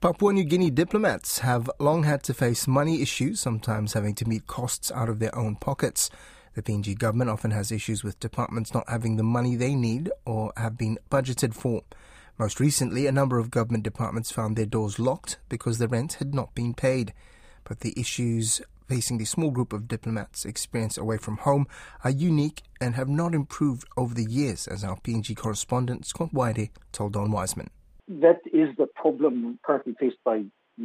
Papua New Guinea diplomats have long had to face money issues, sometimes having to meet costs out of their own pockets. The PNG government often has issues with departments not having the money they need or have been budgeted for. Most recently, a number of government departments found their doors locked because the rent had not been paid. But the issues facing the small group of diplomats experienced away from home are unique and have not improved over the years, as our PNG correspondent Scott Waide told Don Wiseman that is the problem currently faced by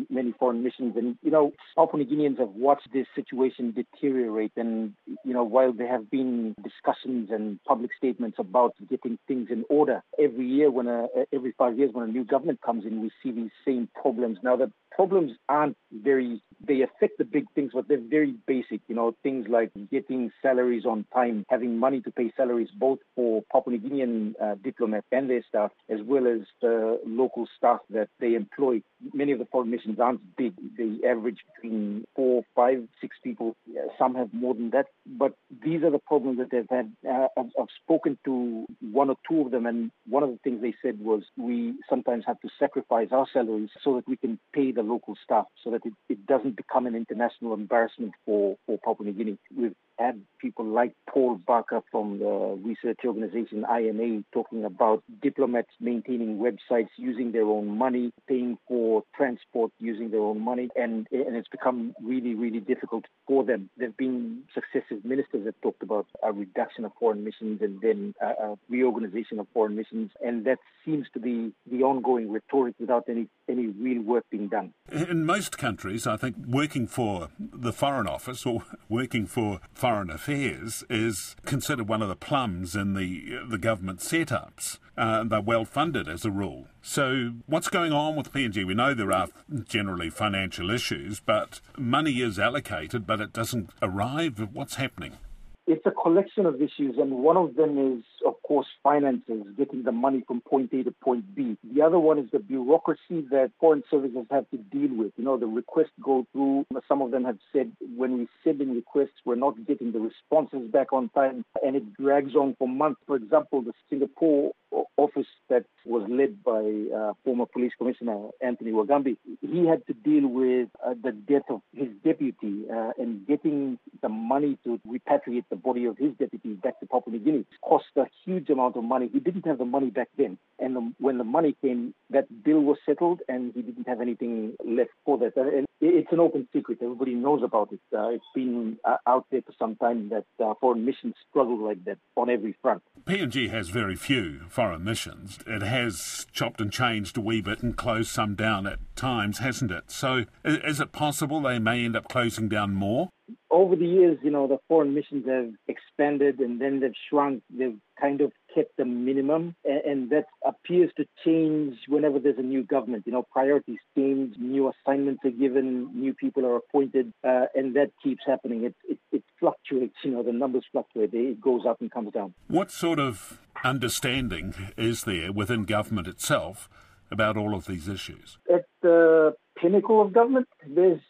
many foreign missions. And, you know, Papua New Guineans have watched this situation deteriorate. And, you know, while there have been discussions and public statements about getting things in order, every year when a, every five years when a new government comes in, we see these same problems. Now, the problems aren't very they affect the big things, but they're very basic. You know, things like getting salaries on time, having money to pay salaries both for Papua New Guinean uh, diplomats and their staff, as well as the local staff that they employ. Many of the foreign missions aren't big; they average between four, five, six people. Some have more than that. But these are the problems that they've had. Uh, I've, I've spoken to one or two of them, and one of the things they said was we sometimes have to sacrifice our salaries so that we can pay the local staff, so that it, it doesn't become an international embarrassment for, for Papua New Guinea. We've had people like Paul Barker from the research organization INA talking about diplomats maintaining websites using their own money, paying for transport using their own money, and, and it's become really, really difficult for them. There have been successive ministers that talked about a reduction of foreign missions and then a, a reorganization of foreign missions, and that seems to be the ongoing rhetoric without any, any real work being done. In most countries, I think working for the Foreign Office or working for Foreign Affairs is considered one of the plums in the the government setups. Uh, they're well funded as a rule. So, what's going on with PNG? We know there are generally financial issues, but money is allocated, but it doesn't arrive. What's happening? It's a collection of issues, and one of them is, of course, finances, getting the money from point A to point B. The other one is the bureaucracy that foreign services have to deal with. You know, the requests go through. Some of them have said when we send in requests, we're not getting the responses back on time, and it drags on for months. For example, the Singapore office that was led by uh, former police commissioner Anthony Wagambi, he had to deal with uh, the death of his deputy uh, and getting the money to repatriate the body of his deputy back to Papua New Guinea. Cost a huge amount of money. He didn't have the money back then. And the, when the money came, that bill was settled and he didn't have anything left for that. And it's an open secret. Everybody knows about it. Uh, it's been uh, out there for some time that uh, foreign missions struggle like that on every front. PNG has very few foreign missions. It has chopped and changed a wee bit and closed some down at times, hasn't it? So is it possible they may end up closing down more? Over the years, you know, the foreign missions have expanded and then they've shrunk. They've kind of kept the minimum, and, that appears to change whenever there's a new government. You know, priorities change, new assignments are given, new people are appointed, uh, and that keeps happening. It, it, it fluctuates. You know, the numbers fluctuate. It goes up and comes down. What sort of understanding is there within government itself about all of these issues? At the pinnacle of government, there's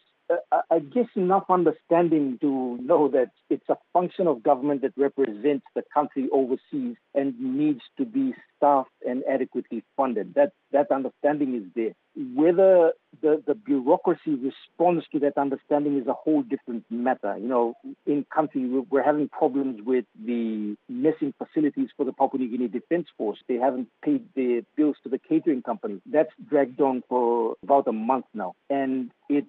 I guess enough understanding to know that it's a function of government that represents the country overseas and needs to be staffed and adequately funded. That that understanding is there. Whether the, the bureaucracy responds to that understanding is a whole different matter. You know, in country we're having problems with the missing facilities for the Papua New Guinea Defence Force. They haven't paid their bills to the catering company. That's dragged on for about a month now, and it's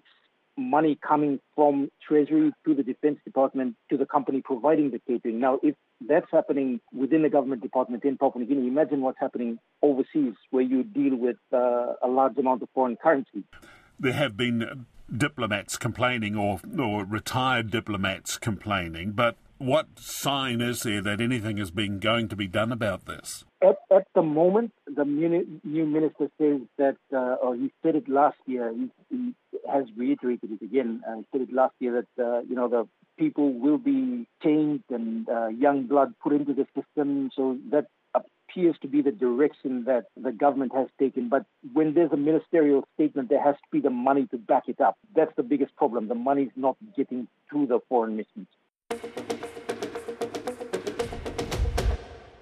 money coming from Treasury to the Defense Department to the company providing the catering. Now, if that's happening within the government department in Papua New Guinea, imagine what's happening overseas where you deal with uh, a large amount of foreign currency. There have been diplomats complaining or, or retired diplomats complaining, but what sign is there that anything is being going to be done about this? At, at the moment, the new minister says that, uh, or he said it last year, he, he has reiterated it again, uh, said it last year that, uh, you know, the people will be changed and uh, young blood put into the system. So that appears to be the direction that the government has taken. But when there's a ministerial statement, there has to be the money to back it up. That's the biggest problem. The money's not getting to the foreign missions.